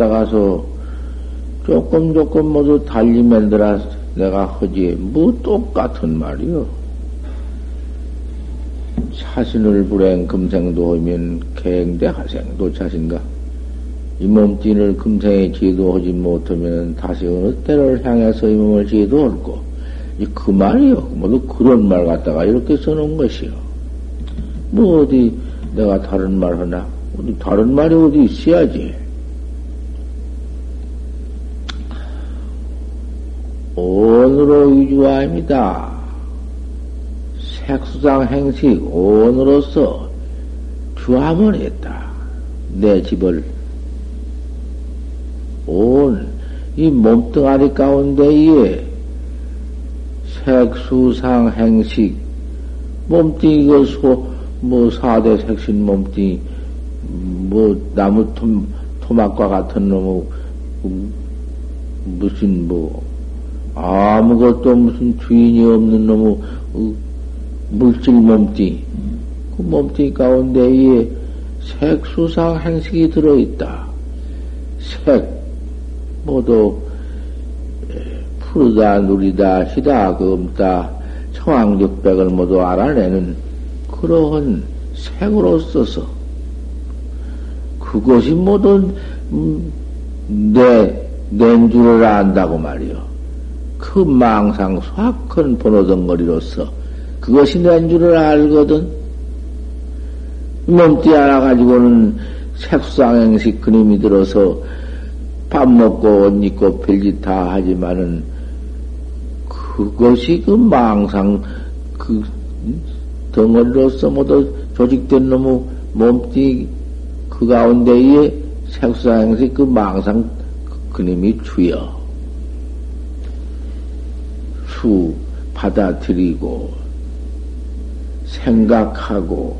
갖다가서 조금 조금 모두 달리 만들어 내가 하지 뭐 똑같은 말이요. 자신을 불행 금생도 하면 갱대 하생도 자신가 이 몸뚱이를 금생에 지도하지 못하면 다시 어느 때를 향해서 이 몸을 지도할 거. 이그 말이요. 모두 그런 말 갖다가 이렇게 써놓은 것이요. 뭐 어디 내가 다른 말 하나? 어디 다른 말이 어디 있어야지. 온으로 위주화입니다. 색 수상 행식 온으로서 주함을 했다. 내 집을 온 이 몸뚱아리 가운데에 색수상 행식 몸뚱이 그 소, 뭐 사대 색신 몸뚱이 뭐 나무 토, 토막과 같은 놈의 무슨 뭐 아무것도 무슨 주인이 없는 놈의 어, 물질 몸띠, 그 몸띠 가운데에 색수상 행식이 들어있다. 색, 모두 푸르다, 누리다, 희다, 금다, 청황적백을 모두 알아내는 그러한 색으로 써서 그것이 모두 음, 내, 낸 줄을 안다고 말이요. 그 망상 수확한 번호덩거리로서 그것이 낸 줄을 알거든. 몸띠 하나 가지고는 색상행식 그림이 들어서 밥 먹고 옷 입고 별짓 다 하지만은 그것이 그 망상 그 덩어리로서 모두 조직된 놈의 몸띠 그 가운데에 색상행식 그 망상 그림이 주여. 수 받아들이고 생각하고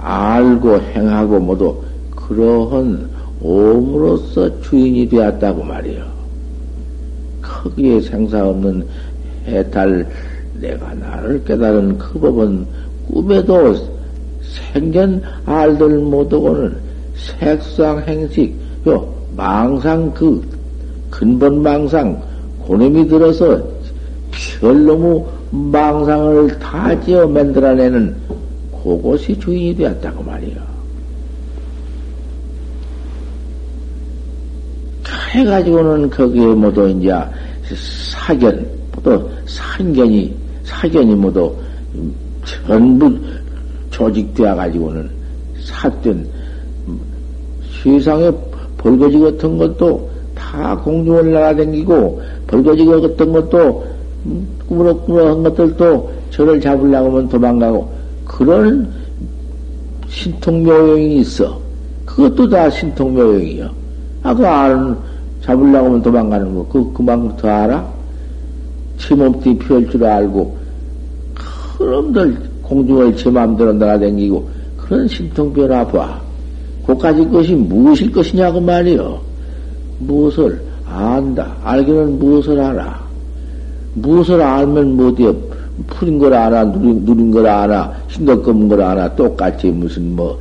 알고 행하고 모두 그러한 오므로서 주인이 되었다고 말이요. 거기에 생사 없는 해탈 내가 나를 깨달은 그 법은 꿈에도 생전 알들 못하고는 색상 행식, 요 망상 그 근본 망상 고놈이 들어서 별놈의 망상을 다 지어 만들어내는 그것이 주인이 되었다고 말이요. 해가지고는 거기에 모두 이제 사견, 또 산견이, 사견이 모두 전부 조직되어 가지고는 삿된 세상에 벌거지 같은 것도 다 공중을 날아다니고 벌거지 같은 것도 꾸물럭꾸물럭한 것들도 저를 잡으려고 하면 도망가고 그런 신통묘용이 있어. 그것도 다 신통묘용이요. 아, 그 아는 잡으려고 하면 도망가는 거. 그, 그만큼 더 알아? 치몸띠 피울 줄 알고, 그놈들 공중을 제 마음대로 날아다니고, 그런 신통변화 봐. 그까지 것이 무엇일 것이냐고 말이요. 무엇을 안다. 알기는 무엇을 알아. 무엇을 알면 뭐디요? 풀인 걸 알아, 누린, 누린 걸 알아, 싱겁검은 걸 알아. 똑같이 무슨 뭐,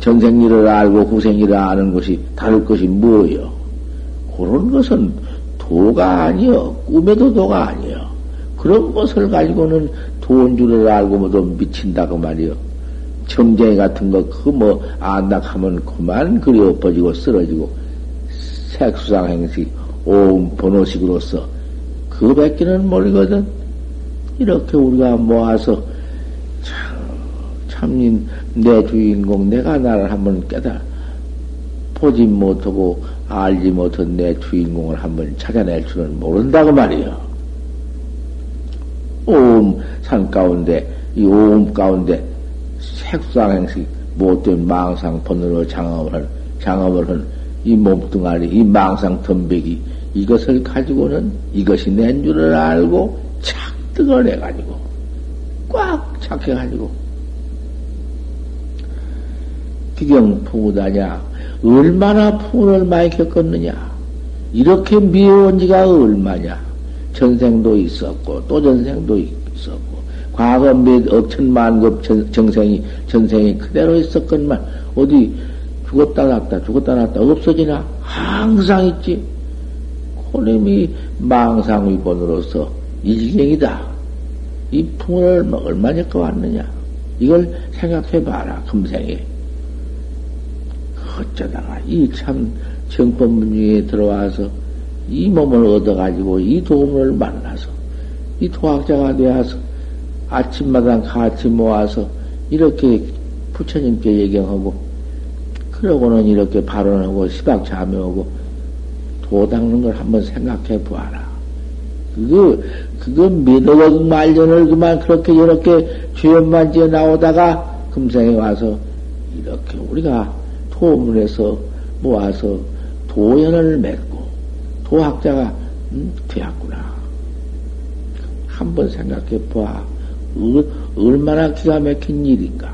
전생일을 알고 후생일을 아는 것이 다를 것이 뭐요? 그런 것은 도가 아니여. 꿈에도 도가 아니여. 그런 것을 가지고는 도인 줄을 알고 뭐도 미친다고 말이여. 정쟁이 같은 거, 그 뭐, 안다 하면 그만 그리 엎어지고 쓰러지고, 색수상 행식, 오음 번호식으로서 그 밖에는 모르거든. 이렇게 우리가 모아서 참, 참인 내 주인공, 내가 나를 한번 깨달아. 보지 못하고 알지 못한 내 주인공을 한번 찾아낼 줄은 모른다고 말이요. 오음 산 가운데, 이 오음 가운데 색상행식 못된 망상 번으로 장업을 한, 장업을 한 이 몸뚱아리, 이 망상 덤배기, 이것을 가지고는 이것이 낸 줄을 알고 착득을 해가지고 꽉 착해가지고 기경 풍우다냐 얼마나 풍우를 많이 겪었느냐 이렇게 미워온 지가 얼마냐. 전생도 있었고 또 전생도 있었고 과거 몇 억천만급 정생이 전생이 그대로 있었건만 어디 죽었다 났다 죽었다 났다 없어지나 항상 있지 고님이 망상위본으로서 이지경이다. 이 풍을 얼마나 겪어왔느냐. 이걸 생각해 봐라, 금생에. 어쩌다가 이 참 정법문중에 들어와서 이 몸을 얻어가지고 이 도움을 만나서 이 도학자가 되어서 아침마다 같이 모아서 이렇게 부처님께 얘기하고 그러고는 이렇게 발언하고 시박 자매하고 도 닦는 걸 한번 생각해 보아라. 그거, 그거 몇억 말년을 그만 그렇게 이렇게 죄업만 지어 나오다가 금생에 와서 이렇게 우리가 도문에서 모아서 도연을 맺고 도학자가 음, 되었구나. 한번 생각해 봐. 얼마나 기가 막힌 일인가.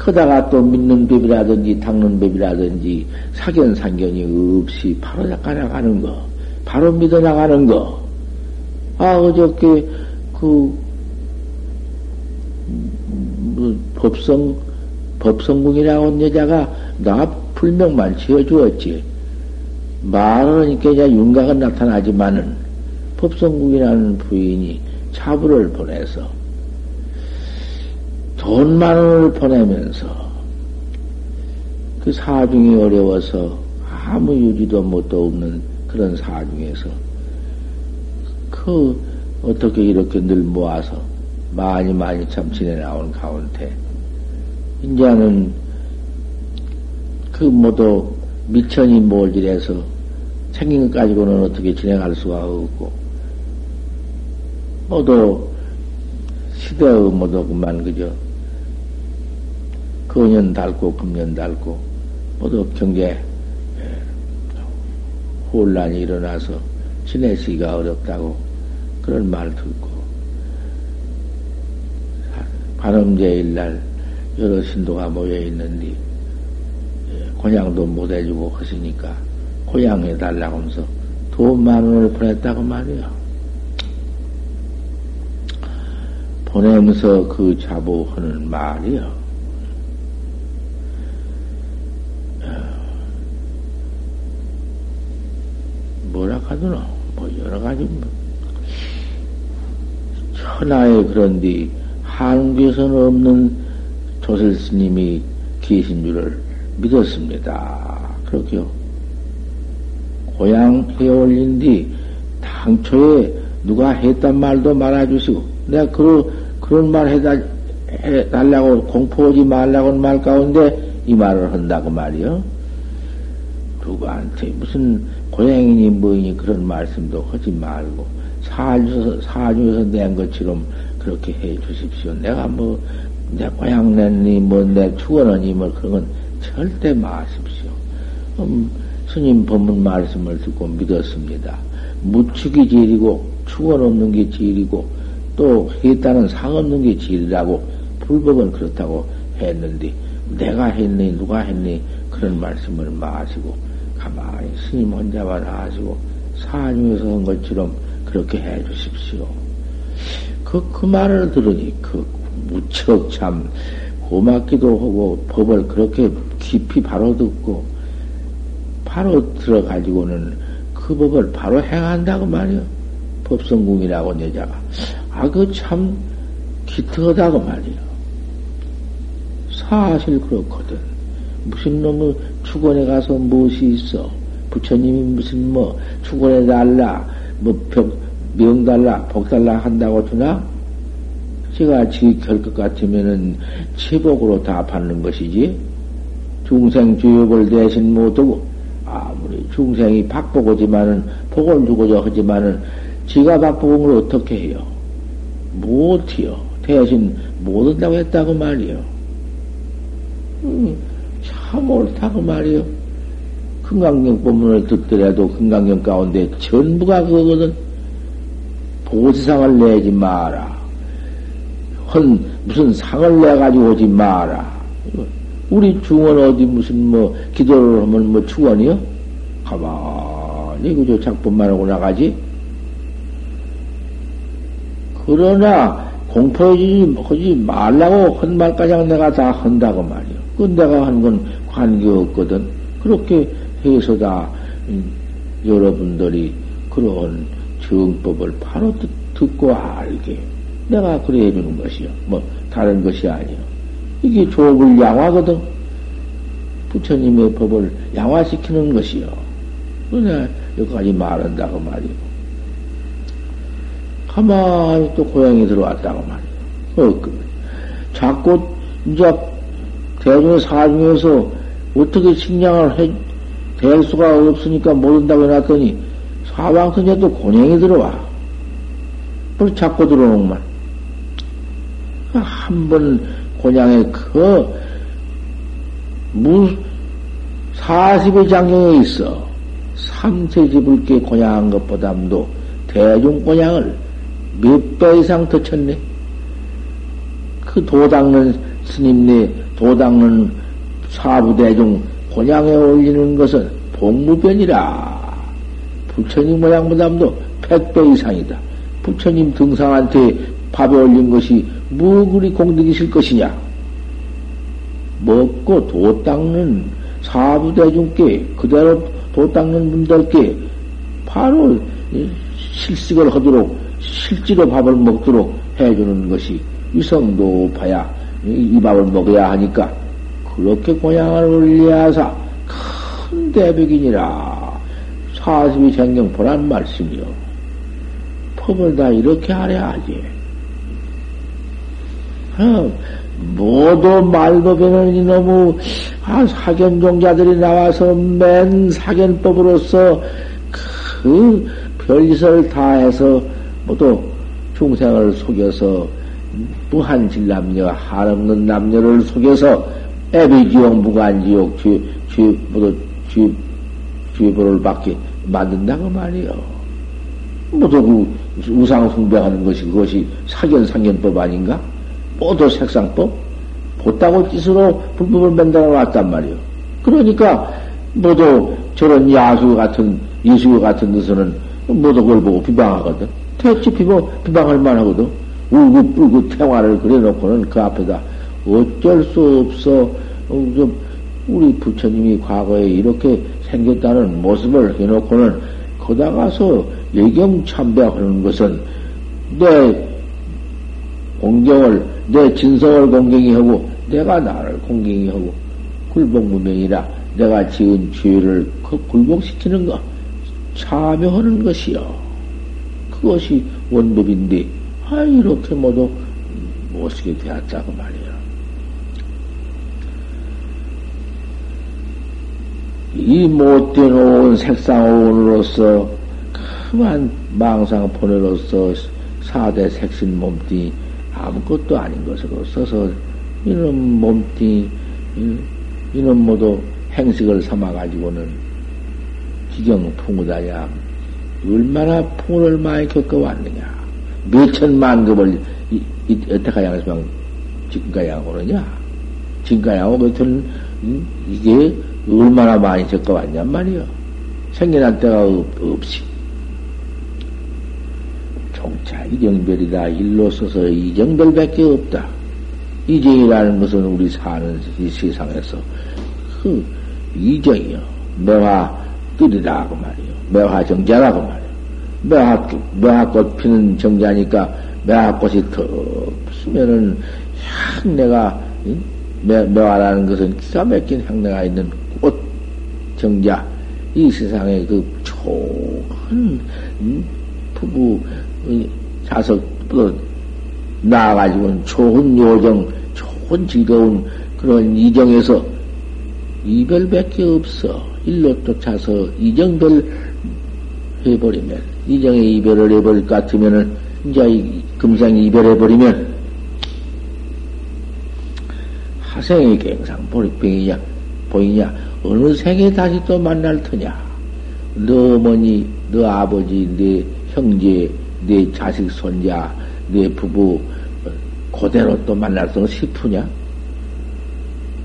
크다가 또 믿는 법이라든지 닦는 법이라든지 사견상견이 없이 바로 나가는 거, 바로 믿어 나가는 거. 아 어저께 그 뭐, 법성 법성궁이라고 한 여자가 나 불명만 지어주었지. 말은 이렇게 윤곽은 나타나지만은 법성궁이라는 부인이 차부를 보내서 돈만 원을 보내면서 그 사중이 어려워서 아무 유지도 못도 없는 그런 사중에서 그 어떻게 이렇게 늘 모아서 많이 많이 참 지내 나온 가운데 이제는 그 모두 미천이 몰질해서 생긴 것 가지고는 어떻게 진행할 수가 없고 모두 시대의 모두 그만 그저 거년 닳고 금년 닳고 모두 경제 예, 혼란이 일어나서 지내시기가 어렵다고 그런 말 듣고 관음제일 날 여러 신도가 모여 있는데 고향도 못 해주고 하시니까 고향에 달라고 하면서 돈 만 원을 보냈다고 말이야. 보내면서 그 자부하는 말이요. 뭐라 하더라. 뭐 여러 가지 뭐. 천하에 그런데 한국에서는 없는 조설 스님이 계신 줄을 믿었습니다. 그렇게요. 고향에 올린 뒤 당초에 누가 했단 말도 말아주시고 내가 그런 그런 말 해다 해달라고 공포하지 말라고 말 가운데 이 말을 한다고 말이요. 누구한테 무슨 고양이니 뭐니 그런 말씀도 하지 말고 사주에서 사주에서 낸 것처럼 그렇게 해 주십시오. 내가 뭐 내 고향 냈니 뭐 내 추원하니 뭐 그런 건 절대 마십시오. 음, 스님 법문 말씀을 듣고 믿었습니다. 무축이 제일이고 추원 없는 게 제일이고 또 했다는 상 없는 게 제일이라고 불법은 그렇다고 했는데 내가 했니, 누가 했니, 그런 말씀을 마시고, 가만히 스님 혼자만 하시고, 사중에서 한 것처럼 그렇게 해 주십시오. 그, 그 말을 들으니, 그, 무척 참, 고맙기도 하고, 법을 그렇게 깊이 바로 듣고, 바로 들어가지고는 그 법을 바로 행한다고 말이요. 법성궁이라고 여자가. 아, 그 참, 기특하다고 말이요. 사실 그렇거든. 무슨 놈의 축원에 가서 무엇이 있어? 부처님이 무슨 뭐 축원해 달라, 뭐 벽, 명 달라, 복 달라 한다고 주나? 제가 지킬 것 같으면은 체복으로 다 받는 것이지. 중생 주욕을 대신 못하고, 아무리 중생이 박보고지만은, 복을 주고자 하지만은, 지가 박복은 걸 어떻게 해요? 못해요. 대신 못한다고 했다고 말이요. 음, 참 옳다고 말이요. 금강경 법문을 듣더라도 금강경 가운데 전부가 그거거든. 보시상을 내지 마라. 헌 무슨 상을 내가지고 오지 마라. 우리 중원 어디 무슨 뭐 기도를 하면 뭐 축원이요? 가만히 그저 작품만 하고 나가지. 그러나 공포하지 말라고 한 말까지 내가 다 한다고 말이요. 그 내가 한 건 관계 없거든. 그렇게 해서 다 음, 여러분들이 그런 정법을 바로 듣고 알게 내가 그래 해주는 것이요. 뭐 다른 것이 아니요. 이게 조업을 양화거든. 부처님의 법을 양화시키는 것이요. 그래 여기까지 말한다고 말이요. 가만히 또 고향이 들어왔다고 말이요. 어, 그, 자꾸 이제 대중의 사중에서 어떻게 식량을 해, 될 수가 없으니까 못한다고 해놨더니 사방선제또 곤행이 들어와. 뭘 자꾸 들어오는만. 한번 곤양에 그, 무, 40의 장경에 있어. 삼세 집을 게 곤양한 것보다도 대중 곤양을 몇 배 이상 더 쳤네. 그 도닦는 스님네, 도닦는 사부대중 곤양에 올리는 것은 복무변이라. 부처님 모양보다도 100배 이상이다. 부처님 등상한테 밥에 올린 것이 뭐 그리 공덕이실 것이냐? 먹고 도 닦는 사부대중께 그대로 도 닦는 분들께 바로 실식을 하도록 실제로 밥을 먹도록 해주는 것이 위성도 봐야 이 밥을 먹어야 하니까 그렇게 고향을 올려야사 큰 대백이니라 사십이 생경 보란 말씀이요. 법을 다 이렇게 하려 하지. 어, 모두 말도 되는 이놈의 아, 사견종자들이 나와서 맨 사견법으로서 그 별짓을 다 해서 모두 중생을 속여서 무한 질 남녀, 한없는 남녀를 속여서 애비지옥, 무간지옥, 쥐, 쥐, 모두 쥐, 쥐보를 받게 만든다고 말이요. 모두 그 우상 숭배하는 것이 그것이 사견상견법 아닌가? 모두 색상법? 보따고 짓으로 불법을 만들어 놨단 말이요. 그러니까 모두 저런 야수 같은, 예수 같은 데서는 모두 그걸 보고 비방하거든. 대체 비방, 비방할 만하거든. 울고 불고 태화를 그려놓고는 그 앞에다 어쩔 수 없어. 어, 우리 부처님이 과거에 이렇게 생겼다는 모습을 해놓고는 거다 가서 예경 참배하는 것은 내 공경을, 내 진성을 공경이 하고, 내가 나를 공경이 하고, 굴복무명이라 내가 지은 죄를 그 굴복시키는 것, 참여하는 것이요. 그것이 원법인데, 아, 이렇게 모두 못쓰게 되었다고 말이야. 이 못된 온 색상온으로서 그만 망상폰으로서 사대 색신 몸띠 아무것도 아닌 것으로 써서 이놈 몸띠 이놈 모두 행식을 삼아가지고는 기경 풍우다야 얼마나 풍을 많이 겪어왔느냐 몇 천만 급을 여태까지 양수방 지금까지 하고 그러냐? 지금까지 같은, 음, 이게 얼마나 많이 적어왔냔 말이요. 생겨난 때가 없, 없이. 종차 이정별이다. 일로 써서 이정별밖에 없다. 이정이라는 것은 우리 사는 이 세상에서 그 이정이요. 매화. 그 말이요. 매화 정자라고 말이요. 매화, 매화꽃 피는 정자니까 매화꽃이 턱 피면은 향내가, 매, 매화라는 것은 기가 막힌 향내가 있는 꽃 정자. 이 세상에 그 좋은, 음, 부부, 자석, 나아가지고는 좋은 요정, 좋은 즐거운 그런 이정에서 이별밖에 없어. 일로 쫓아서 이정별 해버리면, 이정에 이별을 해버릴 것 같으면은, 이제 금생이 이별해버리면, 하생의 갱상 보리병이냐, 보이냐, 어느 생에 다시 또 만날 터냐. 너 어머니, 너 아버지, 내 형제, 내 자식, 손자, 내 부부, 그대로 또 만날서 싶으냐?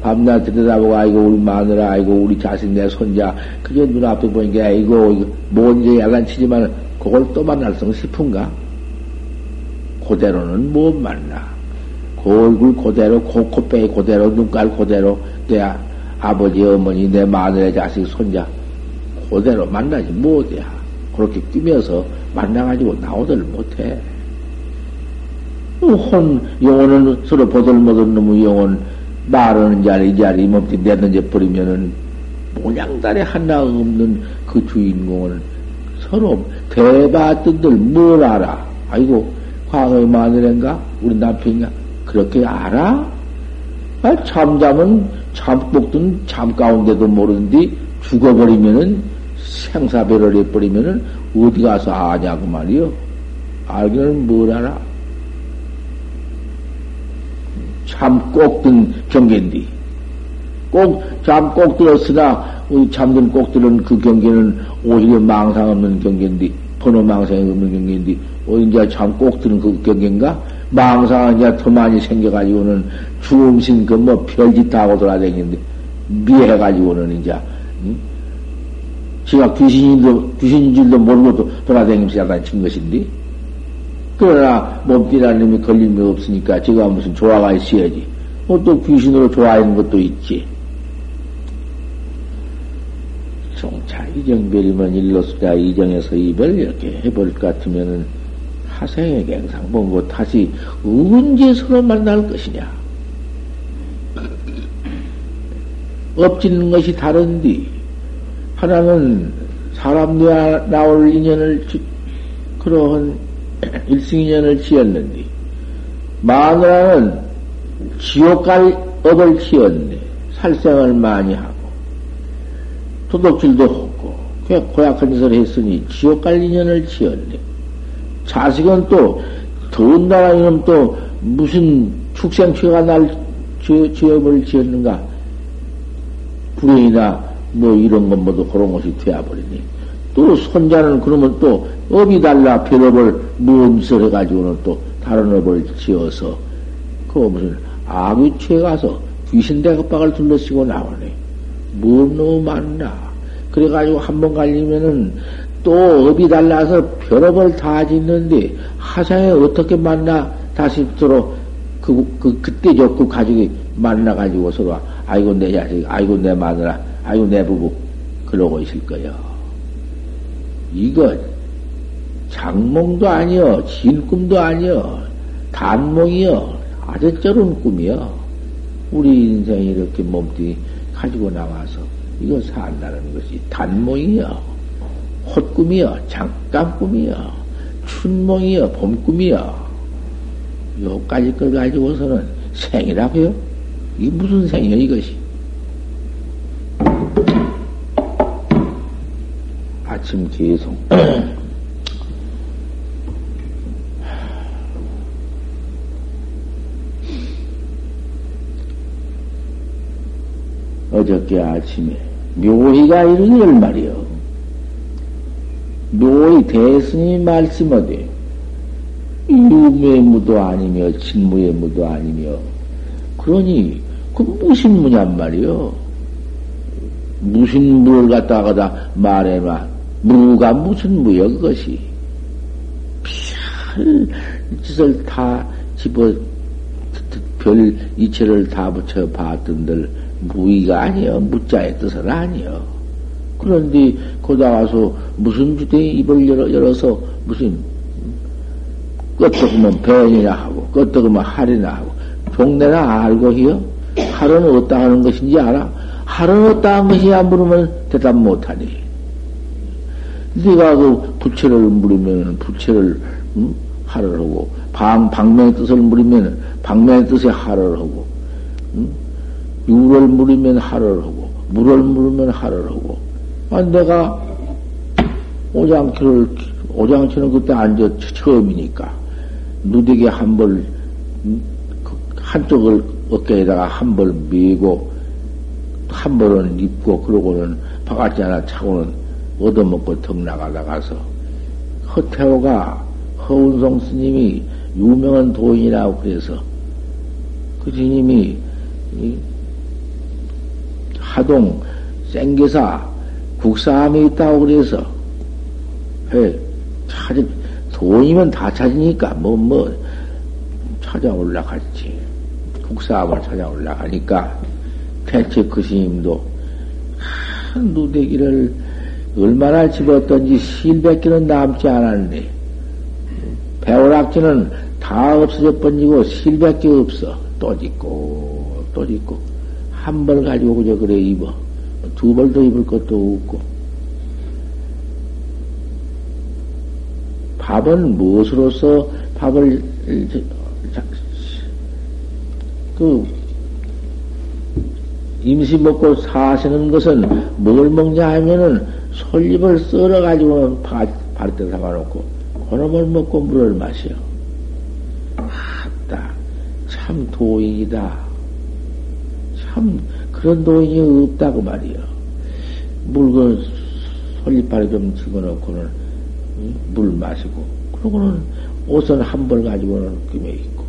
밤낮 들여다보고, 아이고, 우리 마누라, 아이고, 우리 자식, 내 손자, 그게 눈앞에 보니까, 아이고, 뭔지 야단치지만, 그걸 또 만날성 싶은가? 그대로는 못 만나. 그 얼굴 그대로, 코, 코빼기 그대로, 눈깔 그대로, 내 아버지, 어머니, 내 마누라, 자식, 손자, 그대로 만나지 못해. 그렇게 끼면서 만나가지고 나오들 못해. 혼, 영혼은 서로 보들보들 놈의 영혼, 말하는 자리, 이 자리, 몸띠 내던져 버리면은, 모양달에 하나 없는 그 주인공은 서로 대바뜬들 뭘 알아? 아이고, 과거의 마누라인가? 우리 남편인가? 그렇게 알아? 아, 잠자면 잠복든 잠 가운데도 모르는데 죽어버리면은 생사배를 해버리면은 어디 가서 아냐고 말이요. 알기는 뭘 알아? 잠 꼭든 경계인데. 꼭, 잠 꼭 들었으나, 잠든 꼭 들은 그 경계는 오히려 망상 없는 경계인데, 번호 망상이 없는 경계인데, 어, 이제 잠 꼭 들은 그 경계인가? 망상은 이제 더 많이 생겨가지고는 주음신 그 뭐 별짓 다 하고 돌아다니는데, 미해가지고는 이제, 응? 지가 귀신인도, 귀신인 줄도 모르고 돌아다니면서 약간 친 것인데, 그러나 몸띠라는 놈이 걸림이 없으니까 제가 무슨 조화가 있어야지. 뭐 또 귀신으로 좋아하는 것도 있지. 종차 이정별이면 일로수가 이정에서 이별 이렇게 해볼 것 같으면은 하생의 갱상 본고 다시 언제 서로 만날 것이냐. 엎지는 것이 다른디 하나는 사람 나올 인연을 그러한 일승인연을 지었는데, 마누라는 지옥 갈 업을 지었네. 살생을 많이 하고, 도둑질도 하고, 그 고약한 짓을 했으니 지옥 갈 인연을 지었네. 자식은 또, 더군다나 이놈 또 무슨 축생취가 날 지업을 지었는가? 불행이나 뭐 이런 것 모두 그런 것이 되어버리니. 또 손자는 그러면 또 업이 달라 별업을 무음설 해가지고는 또 다른 업을 지어서 그 무슨 아귀취에 가서 귀신 대급박을 둘러쓰고 나오네. 뭐 너무 많나. 그래가지고 한 번 갈리면은 또 업이 달라서 별업을 다 짓는데 하상에 어떻게 만나 다시 서로 그, 그, 그때 좋고 가족이 만나가지고 서로 아이고 내 자식, 아이고 내 마누라, 아이고 내 부부 그러고 있을 거요. 이거 장몽도 아니여, 진꿈도 아니여, 단몽이여, 아주 쩔은 꿈이여. 우리 인생이 이렇게 몸뚱이 가지고 나와서 이거 산다는 것이 단몽이여, 헛꿈이여, 잠깐 꿈이여, 춘몽이여, 봄꿈이여. 요까지 걸 가지고서는 생이라고요? 이게 무슨 생이여, 이것이? 아침 계속. 어저께 아침에 묘희가 이르기를 말이요. 묘희 대스님이 말씀하되 유무의 무도 아니며 진무의 무도 아니며 그러니 그 무슨 무냔 말이요. 무슨 무를 갖다가 말해놔. 무가 무슨 무여, 그것이. 별 짓을 다 집어, 별 이체를 다 붙여 봤던들 무의가 아니여. 무자의 뜻은 아니여. 그런데 거다 와서 무슨 주대에 입을 열어, 열어서 무슨 껐더구면 배이나 하고 껐더구면 할이나 하고 종내나 알고 히요? 할은 어디다 하는 것인지 알아? 할은 어디다 하는 것이냐 물으면 대답 못하니. 네가 그 부채를 물으면 부채를 음? 할을 하고 방, 방명의 뜻을 물으면 방명의 뜻에 할을 하고 음? 유를 물으면 할을 하고 물을 물으면 할을 하고 아, 내가 오장치를 오장치는 그때 앉아 처음이니까 누대게 한벌 음? 그 한쪽을 어깨에다가 한벌 미고 한 벌은 입고 그러고는 바가지 하나 차고는 얻어먹고 턱 나가다가서 허태호가 허운성 스님이 유명한 도인이라고 그래서 그 스님이 하동 생계사 국사함이 있다고 그래서 해 찾아 돈이면 다 찾으니까 뭐뭐 뭐 찾아 올라갔지 국사함을 찾아 올라가니까 대체 그 스님도 한 누대기를 얼마나 집었던지 실백기는 남지 않았네. 배오락지는 다 없어져 번지고 실백기 없어. 또 짓고 또 짓고 한 벌 가지고 그저 그래 입어. 두 벌도 입을 것도 없고. 밥은 무엇으로서 밥을 그 임시 먹고 사시는 것은 뭘 먹냐 하면은 솔잎을 썰어 가지고 발때 담아놓고 그놈을 먹고 물을 마셔. 아따, 참 도인이다. 참 그런 도인이 없다고 말이야. 물건 솔잎발에 좀 집어넣고는 물 마시고 그러고는 옷은 한벌 가지고는 금에 있고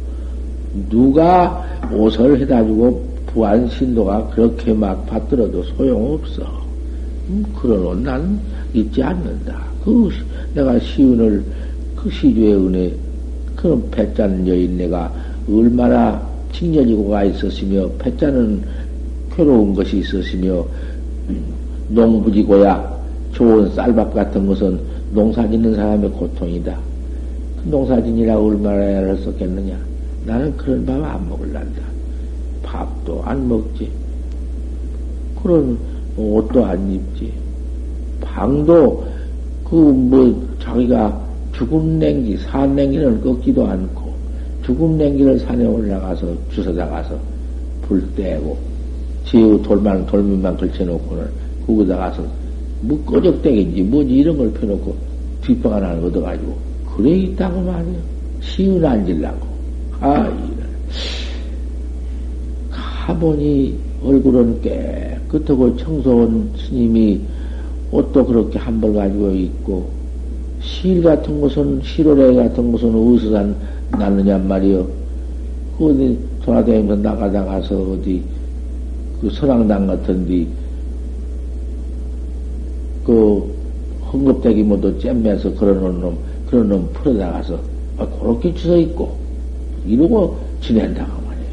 누가 옷을 해다 주고 부한 신도가 그렇게 막 받들어도 소용없어. 음, 그런 옷 나는 입지 않는다. 그, 내가 시운을, 그 시주의 은혜, 그런 패짠 여인 내가 얼마나 칭려지고 가 있었으며, 패짠은 괴로운 것이 음, 농부지고야 좋은 쌀밥 같은 것은 농사 짓는 사람의 고통이다. 그 농사 짓니라 얼마나 애를 썼겠느냐. 나는 그런 밥 안 먹을란다. 밥도 안 먹지. 그런 옷도 안 입지. 방도 그 뭐 자기가 죽은 냉기, 산 냉기를 꺾지도 않고 죽은 냉기를 산에 올라가서 주워다 가서 불 떼고 지우 돌만 돌밑만 걸쳐놓고는 거기다 가서 뭐 꺼적대기인지 뭐지 이런 걸 펴놓고 뒷방 하나 얻어가지고 그래 있다고 말이야. 시운 앉으려고. 아, 이런. 가보니 얼굴은 깨끗하고 청소한 스님이 옷도 그렇게 한 벌 가지고 있고, 실 같은 것은, 실오래 같은 것은 어디서 난, 났느냐 말이요. 그 어디 돌아다니면서 나가다가서 어디, 그 설왕당 같은 데, 그, 헝겊대기 모두 잼매서 그런 놈, 그런 놈 풀어나가서, 아, 그렇게 주서 있고, 이러고 지낸다고 말이에요.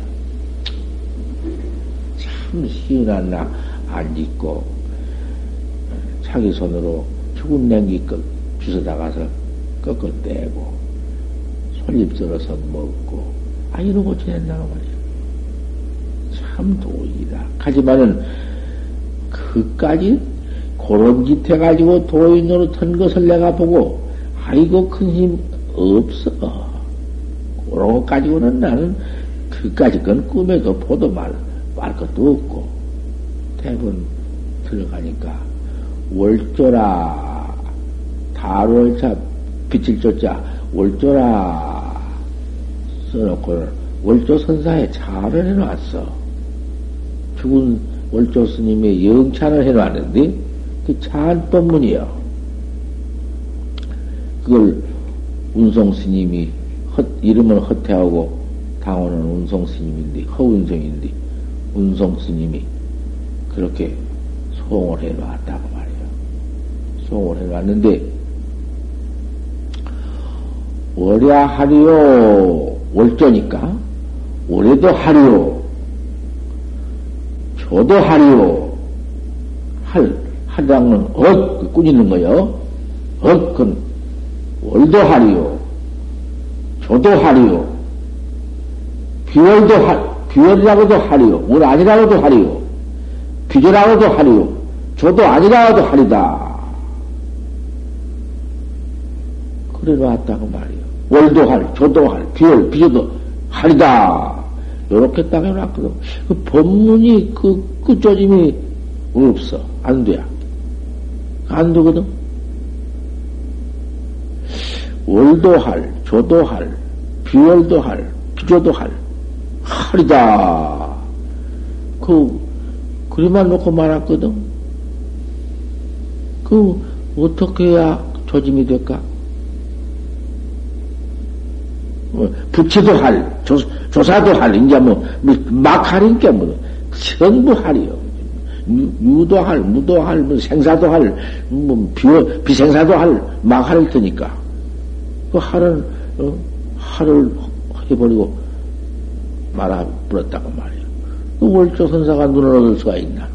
참 시원한 나안 짓고, 자기 손으로 죽은 냉기 꺾, 주워다가서 꺾어 떼고, 솔잎 썰어서 먹고, 아, 이러고 지낸다고 말이에요. 참 도인이다. 하지만은, 그까지 그런 짓 해가지고 도인으로 턴 것을 내가 보고, 아이고, 큰 힘 없어. 그런 것 가지고는 나는 그까지 건 꿈에도 보도 말, 말 것도 없고, 대부분 들어가니까, 월조라, 다월차, 빛을 쫓자, 월조라, 써놓고, 월조 선사에 차를 해놨어. 죽은 월조 스님의 영찬을 해놨는데, 그 찬법문이요. 그걸 운송 스님이 헛, 이름은 허태하고 당원은 운송 스님인데, 허운성인데, 운송 스님이 그렇게 소홍을 해놨다고 말이에요. 소홍을 해놨는데, 월야 하리요, 월조니까, 올해도 하리요, 저도 하리요, 할, 하리랑은 억, 꾸짖는 거요. 억은 월도 하리요, 저도 하리요, 비월도 하, 비월이라고도 하리요, 월 아니라고도 하리요, 비조라고도 하리요, 저도 아니라고도 하리다. 그래 놨다고 말이요. 월도 할, 저도 할, 비월, 비조도 하리다. 요렇게 딱 해놨거든. 그 법문이 그 끝조짐이 없어. 안 돼. 안 되거든. 월도 할, 조도 할, 비월도 할, 비조도 할, 할이다. 그, 그리만 놓고 말았거든. 그, 어떻게 해야 조짐이 될까? 뭐, 부채도 할, 조, 조사도 할, 이제 뭐, 뭐막 할인게 뭐, 전부 할이요. 유도 할, 무도 할, 뭐 생사도 할, 뭐 비어, 비생사도 할, 막 할 테니까. 그 할은, 어, 할을 해버리고 말아버렸다고 말이야. 그 월조 선사가 눈을 얻을 수가 있나?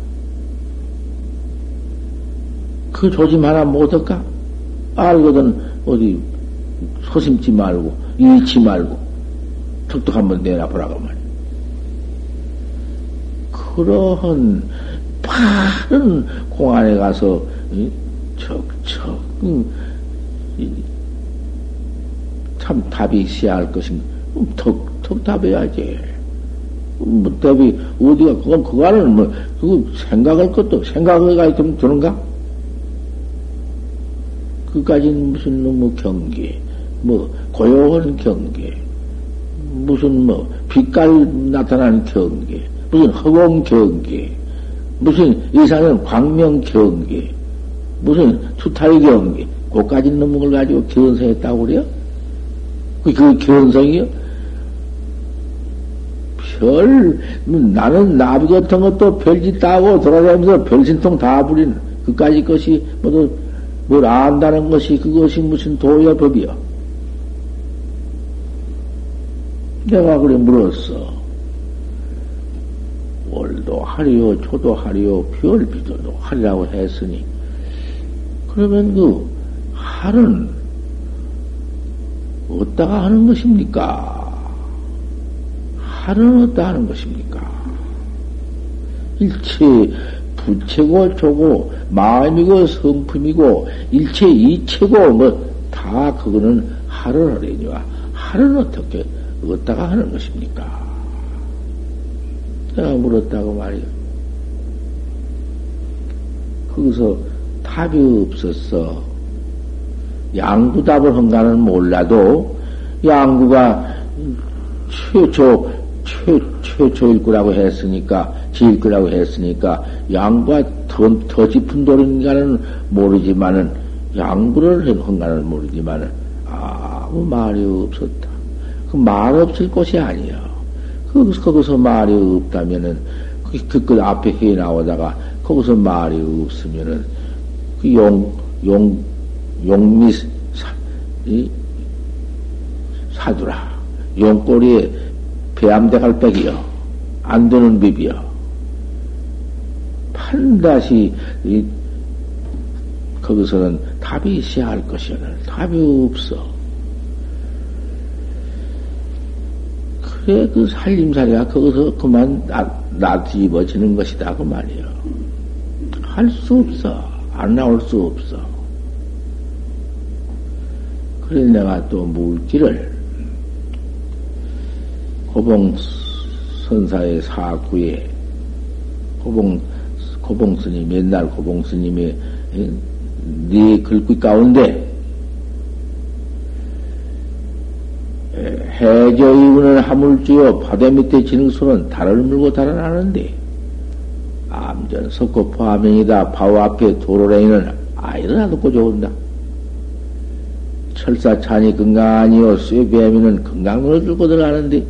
그 조짐 하나 못할까? 알거든, 어디, 소심지 말고, 잃지 말고, 턱턱 한번 내놔보라고 말이야. 그러한 빠른 공안에 가서, 척척, 참 답이 있어야 할 것인가. 턱, 턱 답해야지. 뭐 답이, 어디가, 그건, 그거는 뭐, 그거 생각할 것도, 생각을 좀 드는가? 그까지는 무슨 뭐 경계, 뭐 고요한 경계, 무슨 뭐 빛깔 나타나는 경계, 무슨 허공 경계, 무슨 이사는 광명 경계, 무슨 투타의 경계, 그까지 넘는 걸 가지고 견성했다고 그래요? 그, 그 견성이요? 별, 나는 나비 같은 것도 별짓 따고 돌아다니면서 별신통 다 부리는 그까지 것이 모두 뭘 안다는 것이 그것이 무슨 도의 법이요? 내가 그래 물었어. 월도 하리요, 초도 하리요, 별비도도 하리라고 했으니, 그러면 그 할은 어디다가 하는 것입니까? 할은 어디다 하는 것입니까? 일체 부채고 조고 마음이고 성품이고 일체 이체고 뭐 다 그거는 할을 하려니와 할은 어떻게 어디다가 하는 것입니까? 내가 물었다고 말이요. 거기서 답이 없었어. 양구답을 한가는 몰라도 양구가 최초 최, 최초일 거라고 했으니까 지일 거라고 했으니까 양구가 더, 더 깊은 도인가는 모르지만은 양구를 한가는 모르지만은 아무 말이 없었다. 그말 없을 곳이 아니야. 거기서, 거기서 말이 없다면은 그, 그, 그 앞에 해 나오다가 거기서 말이 없으면은 그 용, 용, 용미 사, 이, 사두라. 용꼬리에 배암대갈 백이요. 안 되는 비비요. 판다시, 이, 거기서는 답이 있어야 할 것이야. 답이 없어. 그 살림살이가 거기서 그만 나, 뒤집어지는 것이다. 그 말이요. 할 수 없어. 안 나올 수 없어. 그래 내가 또 물기를 고봉 선사의 사구에 고봉 고봉 스님 옛날 고봉 스님의 네 글귀 가운데 해저의문을 하물지어 바다 밑에 지능소는 달을 물고 달아나는데 암전 석고 포함행이다. 바우 앞에 도로랭이는 아이를 듣고 좋은다. 철사찬이 건강하니요. 쇠뱀이는 건강문을 들고 들어가는데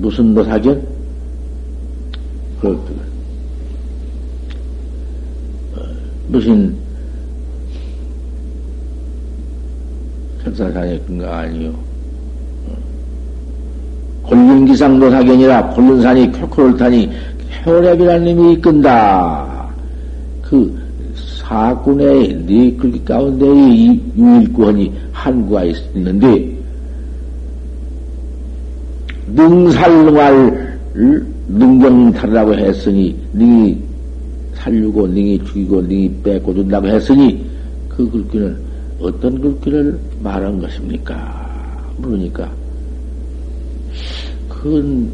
무슨 노사견? 그, 무슨 천사산이 끈가 아니요. 곤륜기상 어. 노사견이라 곤륜산이 콜콜을 타니 해오랩이라는 님이 이끈다. 그 사군의 네 글귀 가운데 이 유일구원이 한구가 있는데 능살능할 능경탈이라고 했으니 능이 살리고 능이 죽이고 능이 뺏고 준다고 했으니 그 글귀는 어떤 글귀를 말한 것입니까? 물으니까 그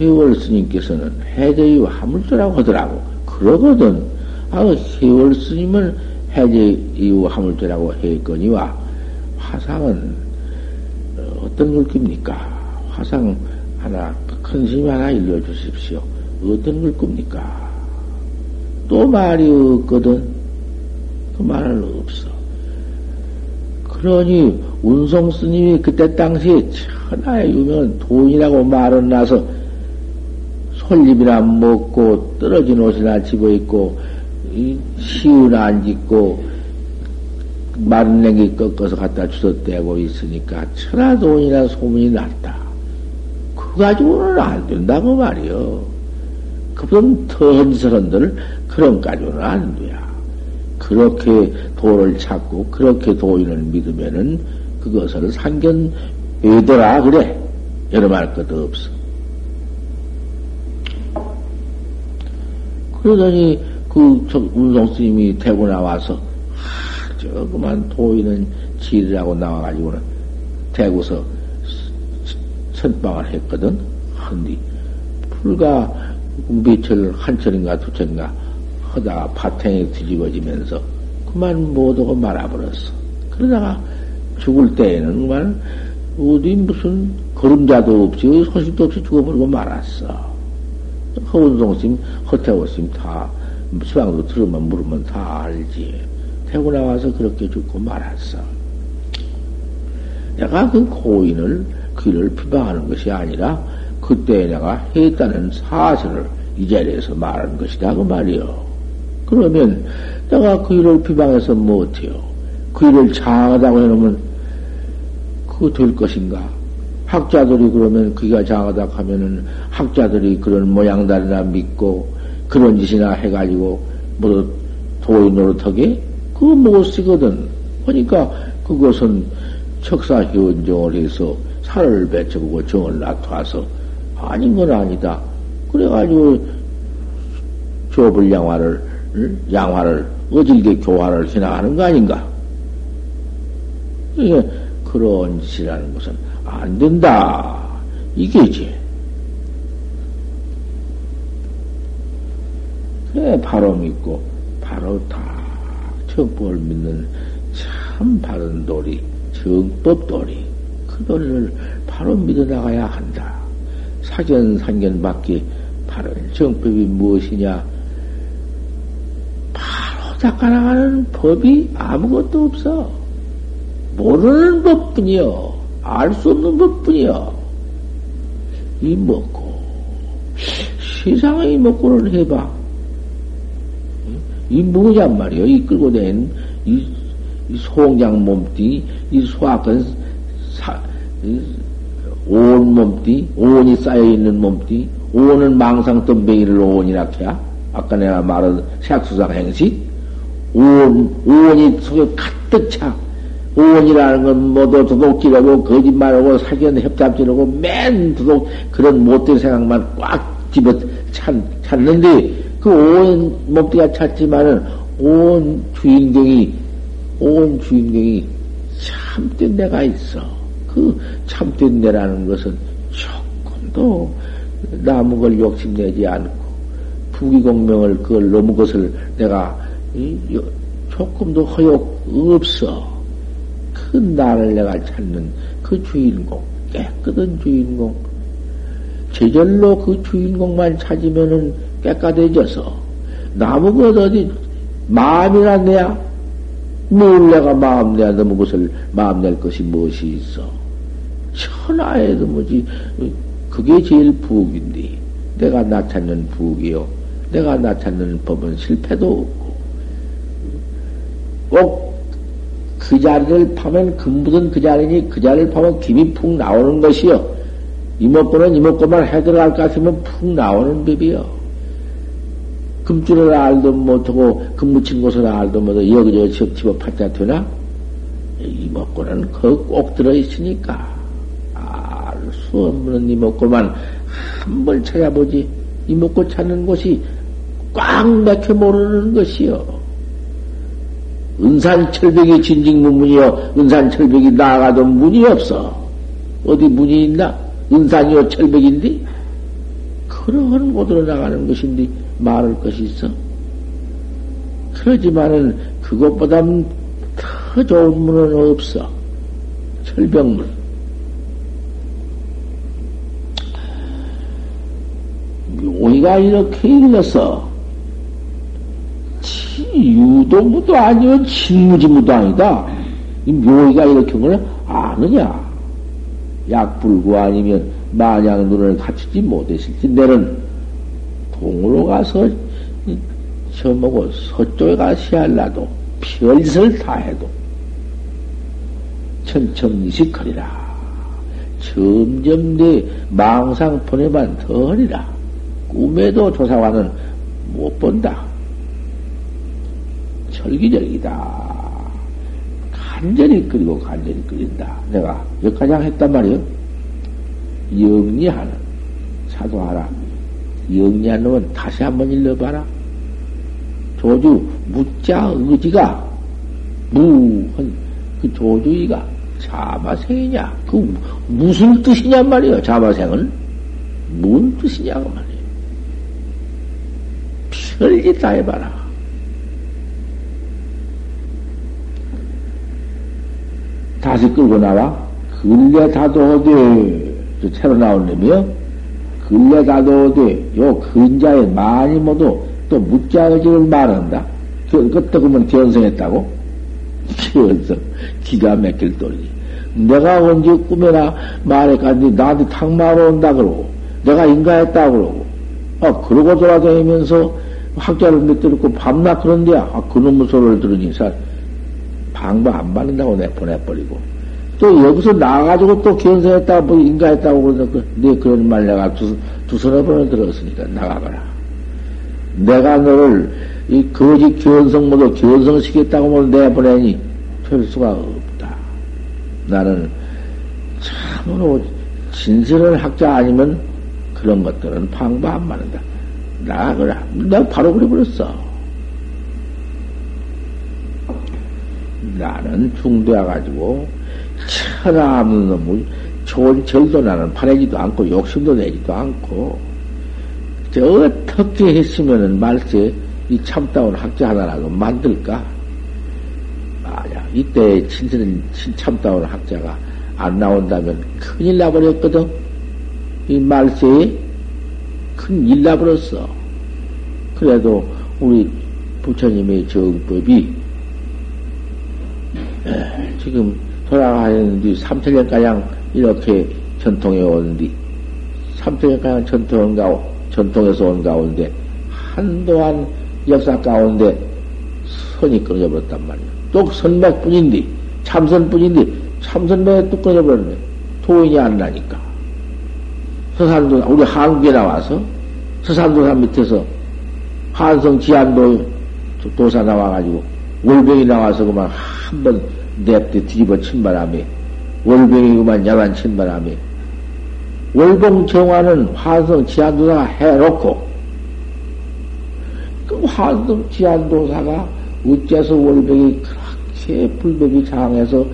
해월 스님께서는 해제의 화물조라고 하더라고. 그러거든. 아, 해월 스님은 해제의 화물조라고 했거니와 화상은 어떤 글귀입니까? 화상 하나, 큰 스님 하나 일러주십시오. 어떤 걸 겁니까? 또 말이 없거든. 그 말은 없어. 그러니 운송 스님이 그때 당시에 천하의 유명한 돈이라고 말은 나서 솔잎이나 먹고 떨어진 옷이나 집어 입고 시운 안 짓고 마른 냉기 꺾어서 갖다 주웠대고 있으니까 천하 돈이나 소문이 났다. 그 가지고는 안 된다고 말이요. 그분 더헌스런들 그런 가지고는 안 돼야. 그렇게 도를 찾고 그렇게 도인을 믿으면은 그것을 상견 외더라 그래. 여러 말 것도 없어. 그러더니 그 운송 스님이 대고 나와서 하, 저 그만 도인은 지리라고 나와가지고는 대구서 선방을 했거든. 한뒤 불과 밑을 한 철인가 두 철인가 하다가 파탱이 뒤집어지면서 그만 못하고 말아버렸어. 그러다가 죽을 때에는 그만 어디 무슨 걸음자도 없이 소식도 없이 죽어버리고 말았어. 허운송심, 허태호심 다 시방도 들으면 물으면 다 알지. 태고 나와서 그렇게 죽고 말았어. 내가 그 고인을 그를 비방하는 것이 아니라 그때 내가 했다는 사실을 이 자리에서 말하는 것이다 그 말이요. 그러면 내가 그 일을 비방해서 못해요. 그 일을 장하다고 해놓으면 그거 될 것인가? 학자들이 그러면 그가 장하다 하면은 학자들이 그런 모양달이나 믿고 그런 짓이나 해가지고 뭐 도의 노릇하게 그거 못 쓰거든. 그러니까 그것은 척사 현정을 해서 살을 배쳐보고 정을 나타서 아닌 건 아니다. 그래가지고 조불 양화를 양화를 어질게 교화를 해나가는 거 아닌가? 이게 그런 짓이라는 것은 안 된다. 이게지. 그래, 바로 믿고, 바로 다 정법을 믿는 참 바른 도리, 정법 도리, 그 도리를 바로 믿어 나가야 한다. 사견, 상견 밖에 바른 정법이 무엇이냐? 닦아나가는 법이 아무것도 없어. 모르는 법 뿐이요. 알 수 없는 법 뿐이요. 이 먹고, 세상의 먹고를 해봐. 이 뭐냔 말이요. 이 끌고 낸, 이, 이 소홍장 몸띠, 이 소악한 사, 온 몸띠, 온이 쌓여있는 몸띠, 온은 망상 덤뱅이를 온이라 해야? 아까 내가 말한 색수상 행 시? 온, 온이 속에 가득 차. 온이라는 건 모두 도둑질하고 거짓말하고 사견 협잡질하고 맨 도둑 그런 못된 생각만 꽉 집어 찾, 찾는데 그 온 몸띠가 찾지만은 온 주인공이 온 주인공이 참된 데가 있어. 그 참된 데라는 것은 조금도 남은 걸 욕심내지 않고 부귀공명을 그걸 넘은 것을 내가 조금도 허욕 없어. 큰 나를 내가 찾는 그 주인공, 깨끗한 주인공. 제절로 그 주인공만 찾으면은 깨끗해져서 나무 것 어디 마음이나 내야 뭘 내가 마음 내야 너무 것을 마음 낼 것이 무엇이 있어. 천하에도 뭐지 그게 제일 부엌인데, 내가 나 찾는 부엌이요. 내가 나 찾는 법은 실패도 없고, 꼭 그 자리를 파면 금묻은 그 자리니 그 자리를 파면 김이 푹 나오는 것이요. 이목구는 이목구만 해 들어갈 것 같으면 푹 나오는 법이요. 금줄을 알도 못하고 금 묻힌 곳을 알도 못하고 여기저기 집어 파자 되나? 이목구는 거꼭 들어있으니까 알 수 없는 이목구만 한 번 찾아보지 이목구 찾는 곳이 꽉 막혀 모르는 것이요. 은산철벽이 진직문문이요. 은산철벽이 나가도 문이 없어. 어디 문이 있나? 은산이요 철벽인데? 그러한 곳으로 나가는 것인데 말할 것이 있어. 그러지만은 그것보다는 더 좋은 문은 없어. 철벽문. 묘의가 이렇게 일러서 유도무도 아니면 진무지무도 아니다. 이 묘의가 이렇게 걸 아느냐? 약불구 아니면 마냥 눈을 갖추지 못했을지 내는 동으로 가서 저먹고 서쪽에 가시 할라도 별짓을 다 해도 천천이식하리라. 점점 내 망상폰에만 더 하리라. 꿈에도 조사와는 못 본다. 절기절기다. 간절히 끓이고 간절히 끓인다. 내가 역가장 했단 말이요. 영리하는 사도하라. 영리한 놈은 다시 한번 일러봐라. 조주 무자 의지가 무한 그 조주의가 자마생이냐? 그 무슨 뜻이냔 말이요. 자마생은 무슨 뜻이냐고 말이요. 별짓 다 해봐라. 다시 끌고 나와. 근래 다도 어디, 새로 나온 놈이요. 근래 다도 어디, 요 근자에 많이 모두 또 묻자의지를 말한다. 그, 그때 보면 견성했다고? 견성. 기가 막힐 돌리. 내가 언제 꿈에나 말했간니 나한테 탁마로 온다 그러고, 내가 인가했다 그러고, 아, 그러고 돌아다니면서 학자를 몇 들었고 밤낮 그런데야, 아, 그놈의 소리를 들으니, 사, 방법 안 받는다고 내 보내버리고. 또 여기서 나가가지고 또 견성했다고, 뭐 인가했다고 그러니까, 그, 네 그런 말 내가 두, 두 서너 번을 들었으니까 나가거라. 내가 너를 이 거짓 견성 모두 견성시켰다고 뭐 내보내니 될 수가 없다. 나는 참으로 진실한 학자 아니면 그런 것들은 방법 안 맞는다. 나가거라. 내가 바로 그래버렸어. 나는 중대해가지고 천하 없는 놈을 좋은 절도 나는 바라지도 않고 욕심도 내지도 않고 어떻게 했으면은 말세 이 참다운 학자 하나라도 만들까? 만약 이때 친선 참다운 학자가 안 나온다면 큰일 나버렸거든. 이 말세에 큰일 나버렸어. 그래도 우리 부처님의 정법이 지금 돌아가는 뒤 3천년가량 이렇게 전통해 오는 뒤 3천년가량 전통한 가 전통에서 온 가운데 한동안 역사 가운데 선이 끊어져 버렸단 말이야. 또 선맥뿐인데 참선뿐인데 참선맥이 또 끊어져 버렸네. 도인이 안 나니까. 서산도 우리 한국에 나와서 서산도산 밑에서 한성 지안도 도사 나와가지고 월병이 나와서 그만 한번 냅대 뒤집어 친 바람에 월병이 그만 야만 친 바람에 월봉 정화는 화성 지안도사가 해놓고 그 화성 지안도사가 어째서 월병이 그렇게 불법이 장해서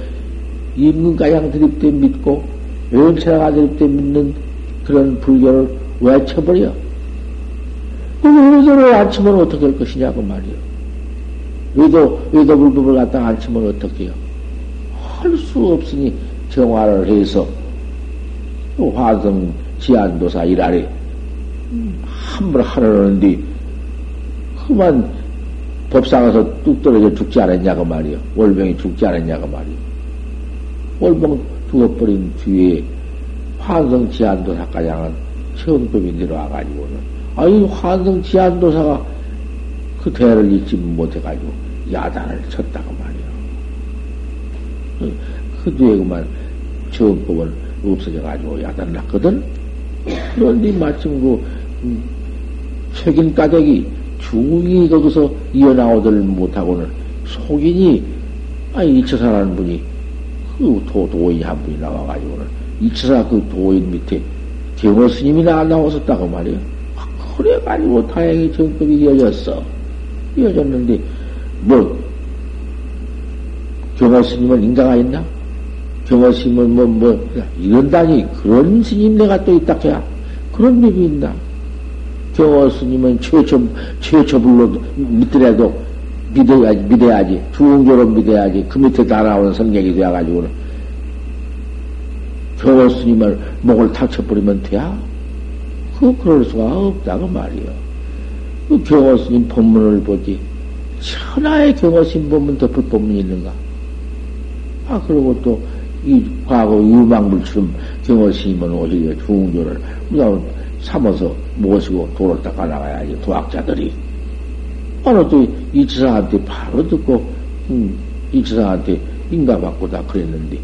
임금가양 드립대 믿고 외음체라가 드립대 믿는 그런 불교를 왜 쳐버려? 그 의도를 안 치면 어떻게 할 것이냐고 말이요. 의도, 의도 불법을 갖다가 안 치면 어떻게 해요? 할 수 없으니 정화를 해서 화성 지안도사 일하래. 한번 하려는데, 그만 법상에서 뚝 떨어져 죽지 않았냐고 말이요. 월병이 죽지 않았냐고 말이요. 월병 죽어버린 뒤에 환성 지안도사가량은 처음법이 내려와가지고는, 아이 환성 지안도사가 그 대를 잊지 못해가지고 야단을 쳤다고 말이야. 그 뒤에 그만 처음법은 없어져가지고 야단 났거든? 그런데 마침 그, 음, 책인 까닭이 중이 거기서 이어나오들 못하고는 속인이, 아니, 이처사라는 분이 그 도, 도인 한 분이 나와가지고는 이처사 그 도인 밑에 경호 스님이 나 나왔었다고 말이야. 그래가지고 다행히 정법이 이어졌어. 이어졌는데, 뭐, 경호 스님은 인가가 있나? 경호 스님은 뭐, 뭐, 이런다니, 그런 스님 내가 또 있다, 해야. 그런 법이 있나? 경호 스님은 최초, 최초 불러 믿더라도 믿어야지, 믿어야지. 중조로 믿어야지. 그 밑에 다 나오는 성경이 되어가지고는. 경호 스님을 목을 탁쳐버리면 돼야? 그, 그럴 수가 없다고 말이요. 그 경호 스님 본문을 보지. 천하의 경호 스님 본문 덮을 본문이 있는가? 아, 그리고 또, 이 과거 유망물처럼 경호 스님은 오히려 중조를, 삼아서 모시고 도를 닦아 나가야지, 도학자들이. 바로 또 이치사한테 바로 듣고, 음, 이치사한테 인가받고 다 그랬는데,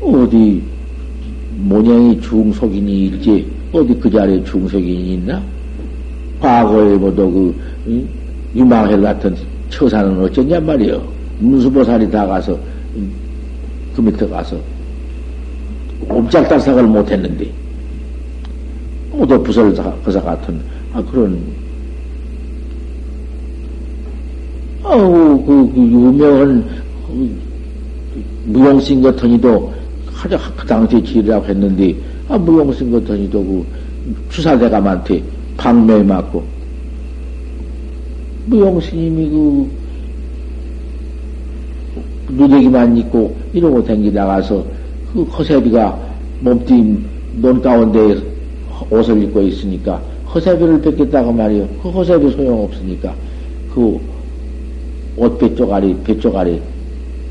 어디, 모양이 중속인이 일지, 어디 그 자리에 중속인이 있나? 과거에 뭐도 그, 음, 유망헬 같은 처사는 어쩐냔 말이요. 문수보살이 다 가서, 음, 그 밑에 가서, 옴짝달싹을 못했는데, 오도 부설 거사 같은, 아, 그런 아우, 그, 그 유명한 그, 무용신 같으니도 가장 그 당시에 지으라고 했는데, 아, 무용신 같으니도 그 주사대감한테 방매에 맞고, 무용스님이 그, 누대기만 입고 이러고 댕기 나가서 그 허세비가 몸뚱 논 가운데 옷을 입고 있으니까 허세비를 뺏겠다고 말이요. 그 허세비 소용없으니까 그 옷배 쪼가리, 배 쪼가리,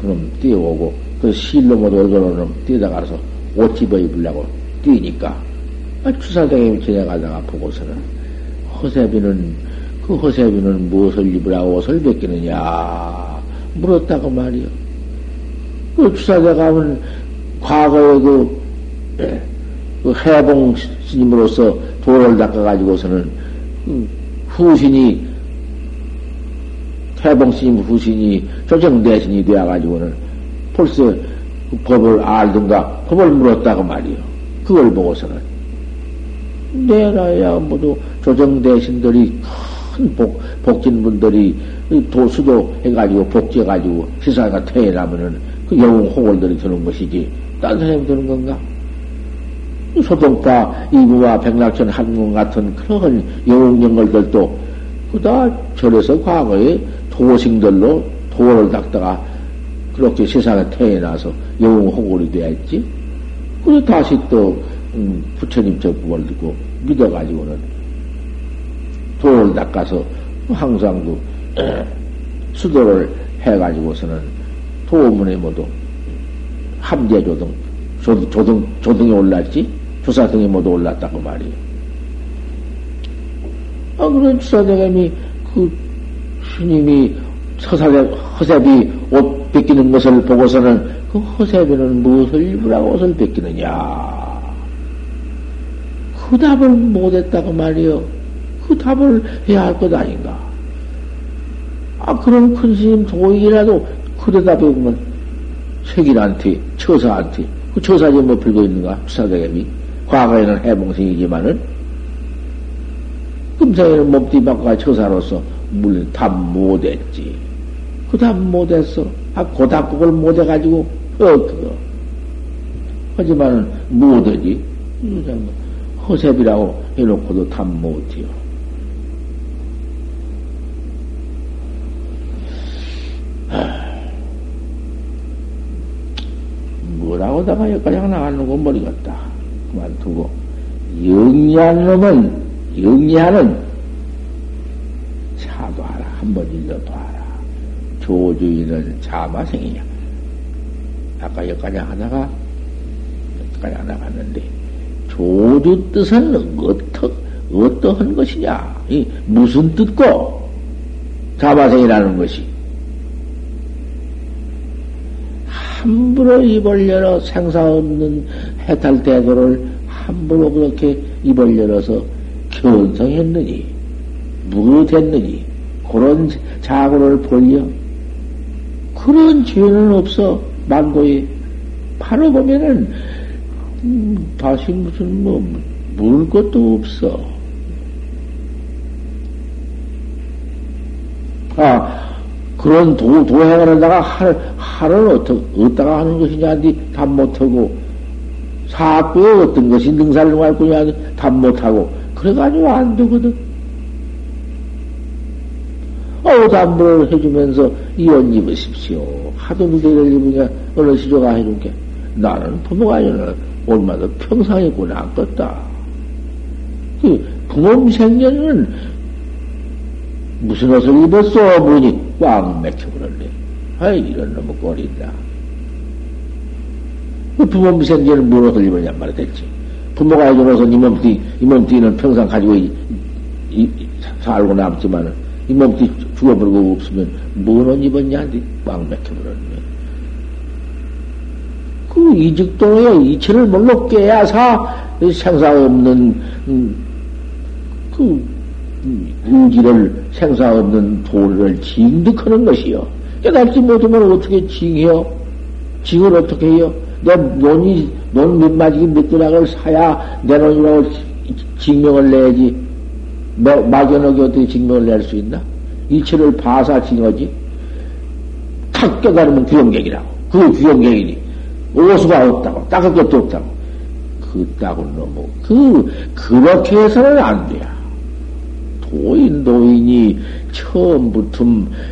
그럼 뛰어오고, 그 실로 못 올거는 뛰어다가서 옷 집어 입으려고 뛰니까, 아, 추사장이 지나가다가 보고서는, 허세비는, 그 허세비는 무엇을 입으라고 옷을 벗기느냐, 물었다고 말이요. 그 추사대감은 과거에 그, 예, 그 해봉 스님으로서 도를 닦아가지고서는, 그 후신이 해봉 스님 후신이 조정 대신이 되어가지고는 벌써 그 법을 알든가 법을 물었다고 말이요. 그걸 보고서는 내라야 모두 조정 대신들이 큰 복, 복진분들이 도수도 해가지고 복제해가지고 세상에 태어나면은 그 영웅 호골들이 드는 것이지 딴 사람이 드는 건가? 소동파 이부와 백락천 한공 같은 그런 영웅 영걸들도 그다 절에서 과거에 도싱들로 도를 닦다가 그렇게 세상에 태어나서 영웅 호골이 되었지. 그래 다시 또 음, 부처님 적법을 듣고 믿어가지고는 도를 닦아서 항상 그 수도를 해가지고서는 도문에 모두 함재 조등, 조등, 조등, 조등에 올랐지? 조사등에 모두 올랐다고 말이에요. 아, 그런 주사대감이 그 스님이 서사대, 허세비 옷 벗기는 것을 보고서는 그 허세비는 무엇을 입으라고 옷을 벗기느냐. 그 답을 못했다고 말이요. 그 답을 해야 할 것 아닌가. 아, 그런 큰 스님 도이라도 그러다 보면 색인한테, 처사한테, 그 처사지 뭐 빌고 있는가? 수사대감이. 과거에는 해봉생이지만은, 금생에는 바꿔 처사로서 물론 답 못했지. 그 답 못했어. 아, 고답국을 못해가지고, 어, 그거. 하지만은 못하지. 허셉이라고 해놓고도 답 못해요. 뭐라고다가 여기까지 나가는 건 모르겠다. 그만두고. 영리한 놈은, 영리하는 한번 일러봐라. 조주인은 자마생이냐. 아까 여기까지 하다가 가야 나갔는데, 조주 뜻은 어떠, 어떠한 것이냐? 이 무슨 뜻고? 자바생이라는 것이. 함부로 입을 열어 생사 없는 해탈 대도를 함부로 그렇게 입을 열어서 견성했느니, 무릇했느니, 그런 자고를 벌려. 그런 죄는 없어, 만고에. 바로 보면은, 음, 다시 무슨, 뭐, 물 것도 없어. 아, 그런 도, 도행을 하다가 할, 할을 어떠, 어디다가 하는 것이냐, 답 못하고, 사악부에 어떤 것이 능살능할 거냐, 답 못하고, 그래가지고 안 되거든. 담보를 해주면서 이원 입으십시오. 하도 무대를 입으냐, 어느 시조가 해준 게. 나는 부모가 아니라 얼마나 평상에 고난 껐다. 그, 부모 생년은 무슨 옷을 입었어? 뭐니? 꽉 맥혀버렸네. 아이, 이런 놈의 꼴이다. 그 부모 미생제는 무슨 옷을 입었냔 말이 됐지. 부모가 해준 옷은 이 몸띠, 이 몸띠는 평생 가지고 이, 이, 살고 남지만은, 이 몸띠 죽어버리고 없으면, 뭔옷 입었냐? 꽉 맥혀버렸네. 그 이직도에 이체를 몰로 깨야사 생사 없는, 음, 그, 의지를 생사 없는 도를 징득하는 것이요. 깨닫지 못하면 어떻게 징해요? 징을 어떻게 해요? 내 논이, 논 몇마디기 몇 드락을 사야 내 논이라고 증명을 내야지. 막연하게 어떻게 증명을 낼 수 있나? 이치를 봐사 징하지? 탁 깨달으면 규영객이라고. 그 규영객이니. 오수가 없다고. 닦을 것도 없다고. 그 따군 너무, 그, 그렇게 해서는 안 돼요. 도인 도인이 처음부터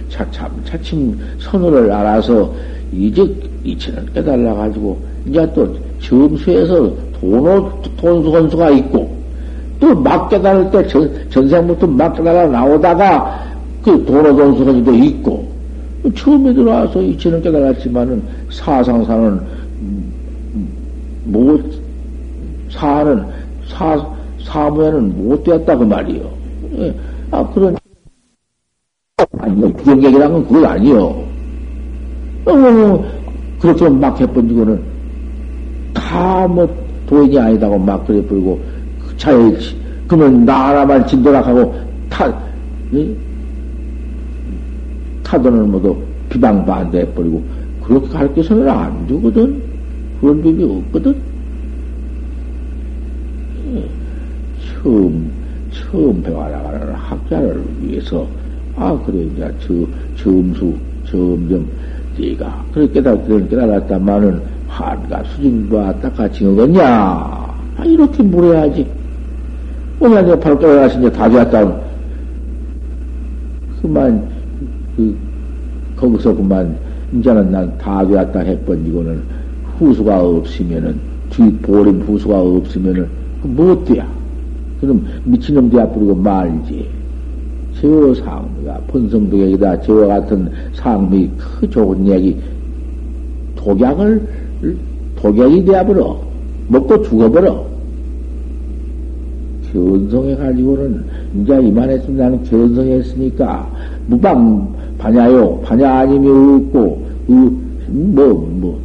차참 차츰 선호를 알아서 이제 이체는 깨달아 가지고 이제 또 점수에서 돈을 돈수 건수가 있고 또 막 깨달을 때 전, 전생부터 막 깨달아 나오다가 그 돈수건도 있고 처음에 들어와서 이체는 깨달았지만은 사상사는 못 사는 사 사무에는 못 되었다 그 말이요. 예. 아, 그런, 아니, 구경객이란 건 그건 아니요. 어, 그렇게 막 해버리고는 다 뭐 도인이 아니다고 막 그래 버리고 그 차에, 그러면 나 하나만 진도락하고 타, 예? 타도는 모두 비방 반대해버리고 그렇게 가르쳐서는 안 되거든. 그런 법이 없거든. 예. 처음 처음 배워나가는 학자를 위해서, 아, 그래, 이제, 저, 점수, 점점, 네가, 그렇게 깨달았, 깨달았다마는, 한가 수징과 딱같이 어겠냐? 아, 이렇게 물어야지. 오늘 이제 바로 깨달았으 이제 다 되었다. 그만, 그, 거기서 그만, 이제는 난 다 되었다 해번이고는 후수가 없으면은, 뒤 보림 후수가 없으면은, 그뭐 돼야? 그럼 미친놈 뒤 앞으로 말지. 제어 상미가 본성도객이다. 저와 같은 상미 그 좋은 얘기 독약을 독약이 되어버려 먹고 죽어버려. 견성해 가지고는 이제 이만했으면 나는 견성했으니까 무방 반야요. 반야 아니면 없고 뭐뭐 뭐,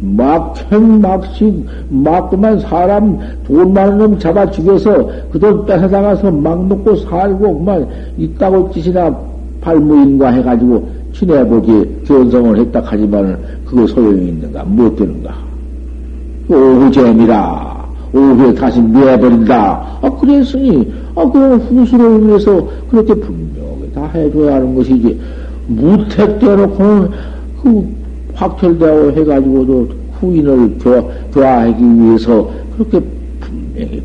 막행 막식 막 그만 사람 돈 많은 놈 잡아 죽여서 그 돈 뺏어다가서 막 먹고 살고 그만 있다고 짓이나 발무인과 해가지고 친해보지 견성을 했다 하지만은 그거 소용이 있는가? 못 되는가? 오후잼이라 오후에 다시 내버린다 아 그랬으니 아 그런 후수를 위해서 그렇게 분명히 다 해줘야 하는 것이지 무택대놓고는 그 확철되어 해가지고도 후인을 교, 교화하기 위해서 그렇게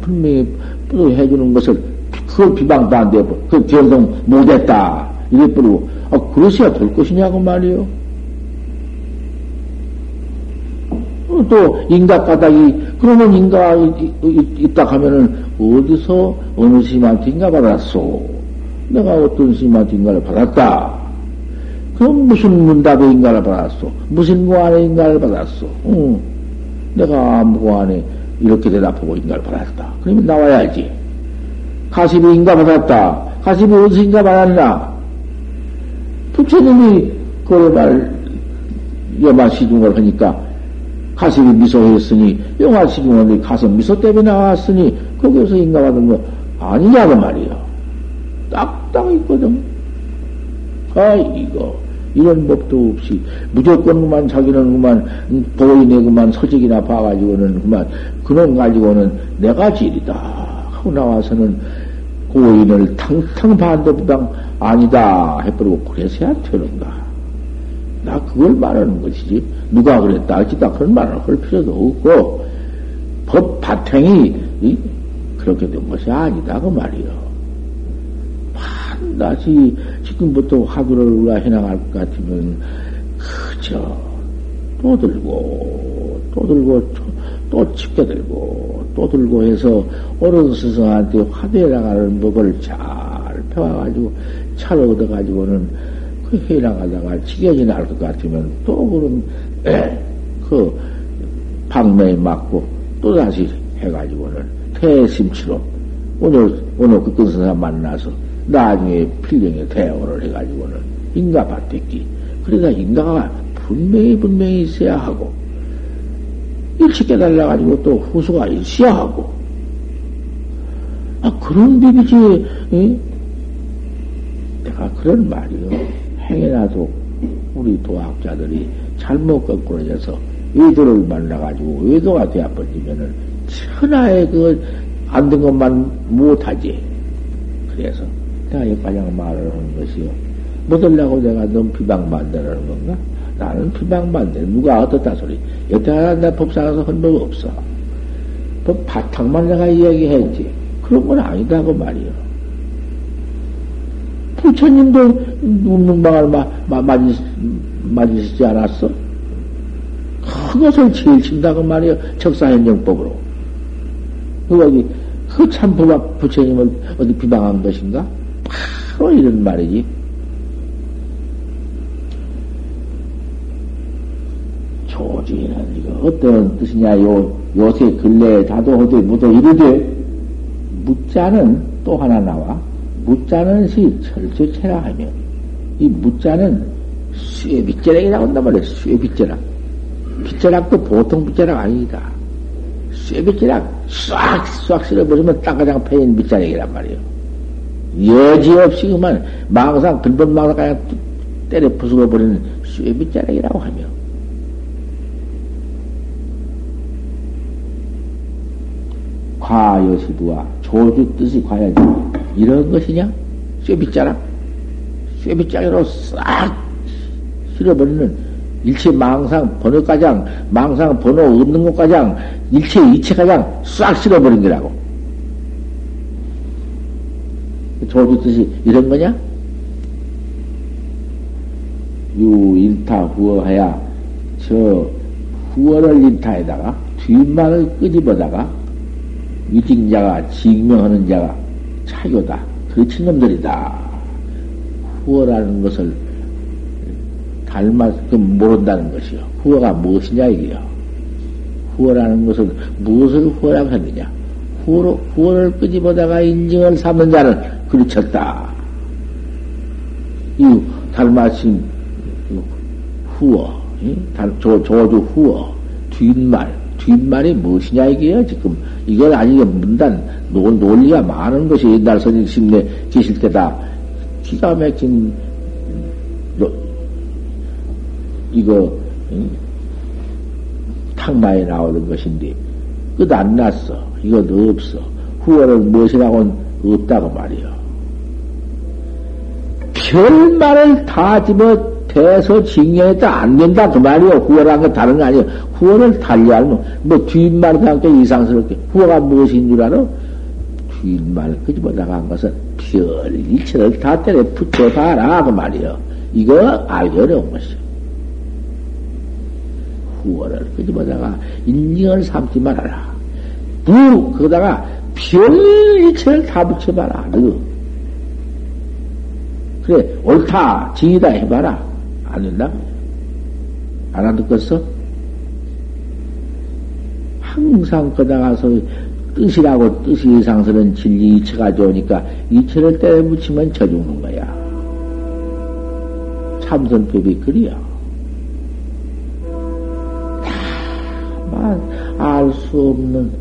분명히, 분명히 해주는 것을 그걸 비방도 안 되고, 그 견성 못했다. 이래 버리고, 아, 그러셔야 될 것이냐고 말이요. 어, 또, 인각 가닥이, 그러면 인가 있다 하면은, 어디서, 어느 스님한테 인가 받았소? 내가 어떤 스님한테 인가를 받았다. 그럼 무슨 문답의 인가를 받았어? 무슨 무안의 인가를 받았어? 응. 내가 아무거 안에 이렇게 대답하고 인가를 받았다. 그러면 나와야지. 가십이 인가 받았다. 가십이 어디서 인가 받았나? 부처님이 그래 말, 여마 시중을 하니까 가십이 미소했으니, 영화 시중을 가서 미소 때문에 나왔으니, 거기서 인가 받은 거 아니냐고 말이야. 딱딱 있거든. 아, 이거. 이런 법도 없이 무조건 그만 자기는 그만 보이네 그만 서적이나 봐가지고는 그만 그놈 가지고는 내가 질이다 하고 나와서는 고인을 탕탕 반대부당 아니다 해버리고 그래서야 되는가 나 그걸 말하는 것이지 누가 그랬다 어찌다 그런 말을 할 필요도 없고 법 바탕이 그렇게 된 것이 아니다 그 말이요. 다시 지금부터 화두를 우리가 해나갈 것 같으면 그저 또 들고 또 들고 또 칩게 들고 또 들고 해서 어른 스승한테 화두에 나가는 법을 잘 배워가지고 잘 얻어가지고는 그 해나가다가 지겨이 날것 같으면 또 그런 그 방매에 맞고 또 다시 해가지고는 태심치로 오늘 오늘 그큰 선생 만나서 나중에 필경에 대응을 해가지고는 인가 받댔기. 그러니까 인가가 분명히 분명히 있어야 하고, 일찍 깨달아가지고 또 후수가 있어야 하고, 아, 그런 법이지, 응? 내가 그런 말이요. 행여나도 우리 도학자들이 잘못 거꾸러져서 외도를 만나가지고 외도가 되어버리면은 천하의 그 안 된 것만 못하지. 그래서 내가 여기까지 말을 하는 것이요. 못하려고 내가 넌 비방만대라는 건가? 나는 비방만대. 누가 어떻다 소리. 여태까지 내 법상에서 한 법 없어. 법 바탕만 내가 이야기했지. 그런 건 아니다, 그 말이요. 부처님도 운명방을 마, 마, 맞으, 맞으시지 않았어? 그것을 제일 친다고 말이요. 적사현정법으로. 그, 여기, 그 참법 부처님을 어디 비방한 것인가? 바로 이런 말이지. 조지는 이거 어떤 뜻이냐, 요, 요새 근래에 다도 어디 묻어 이르되, 묻자는 또 하나 나와. 묻자는 시 철저체라 하며, 이 묻자는 쇠 빗자락이 나온단 말이야, 쇠 빗자락. 빗자락도 보통 빗자락 아니다. 쇠 빗자락 싹, 싹 쓸어버리면 딱가장 패인 빗자락이란 말이에요. 여지없이 그만 망상, 근본 망상 그냥 때려 부수어 버리는 쇠 빗자락이라고 하며. 과여시부와 조주 뜻이 과야지. 이런 것이냐? 쇠빗자락. 쇠빗자락으로 싹 실어버리는 일체 망상 번호 가장, 망상 번호 없는 것 가장, 일체 이체 가장 싹 실어버린 거라고. 조주 뜻이 이런 거냐? 유 일타 후어해야 저 후어를 일타에다가 뒷말을 끄집어다가 위징자가 증명하는 자가 차교다. 그친 놈들이다. 후어라는 것을 닮아 그 모른다는 것이요. 후어가 무엇이냐 이게요. 후어라는 것은 무엇을 후어라고 했느냐? 후어로, 후어를 끄집어다가 인증을 삼는 자는 그르쳤다. 이 닮아신 후어, 조, 조주 후어, 뒷말, 뒷말이 무엇이냐 이게요, 지금. 이걸 아니게 문단, 논, 논리가 많은 것이 옛날 선생님내 계실 때다. 기가 막힌, 이거, 탕마에 나오는 것인데, 끝 안 났어. 이건 없어. 후어를 무엇이라고는 없다고 말이요. 별말을 다 집어 대서 징계했다 안 된다 그 말이요. 후어란 건 다른 거 아니에요. 후어를 달리하면 뭐 뒷말도 함께 이상스럽게 후어가 무엇인 줄 알아? 뒷말 끄집어다가 한 것은 별 일체를 다 때려 붙여 봐라 그 말이요. 이거 알기 어려운 것이요. 후어를 끄집어다가 인정을 삼지 말아라. 부, 거기다가 별 일체를 다 붙여 봐라. 너. 그래, 옳다, 정이다 해봐라. 안 된다. 알아듣겠어? 항상 거다가서 뜻이라고 뜻이 이상스러운 진리 이체가 좋으니까 이체를 때려 붙이면 쳐 죽는 거야. 참선법이 그리야. 다만 알 수 없는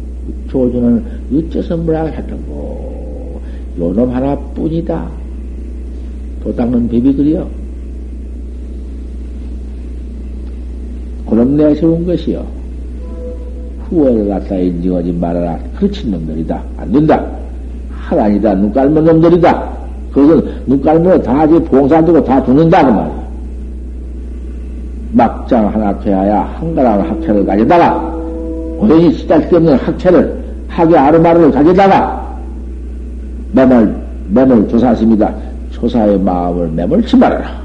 조주는 어째서 뭐라 했다고 요놈 하나뿐이다. 도닦는 법이 그리요. 그럼 내세운 것이요. 후원을 갖다 인정하지 말아라. 그친 놈들이다. 안 된다. 하나니다. 눈 깔면 놈들이다. 그것은 눈 깔면 다 이제 봉사되고 다 죽는다. 그 말이야. 막장 하나 돼야 한가람 학체를 가져다가, 오연히 시작되는 학체를, 학의 아르마를 가져다가, 매몰, 매몰 조사십니다. 조사의 마음을 매몰치 말아라.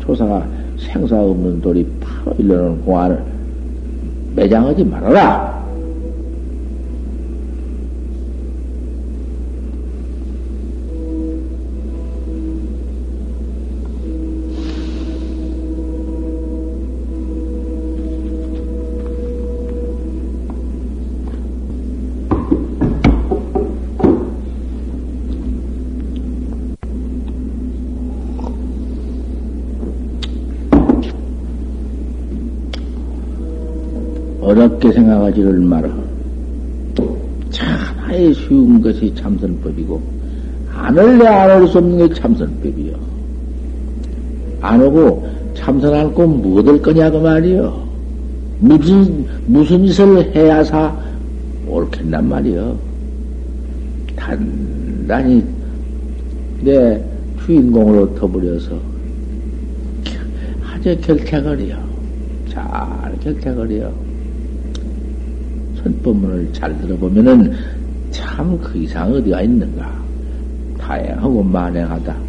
조사가 생사 없는 돌이 일러놓은 공안을 매장하지 말아라. 어렵게 생각하지를 마라. 참하에 쉬운 것이 참선법이고, 안 할래 안할 수 없는 게 참선법이요. 안 오고 참선할 거뭐 얻을 거냐고 말이요. 무슨, 무슨 짓을 해야사 옳겠단 말이요. 단단히 내 주인공으로 터버려서 아주 결택을 해요. 잘 결택을 해요. 선법문을 잘 들어보면은 참 그 이상 어디가 있는가. 다양하고 만행하다.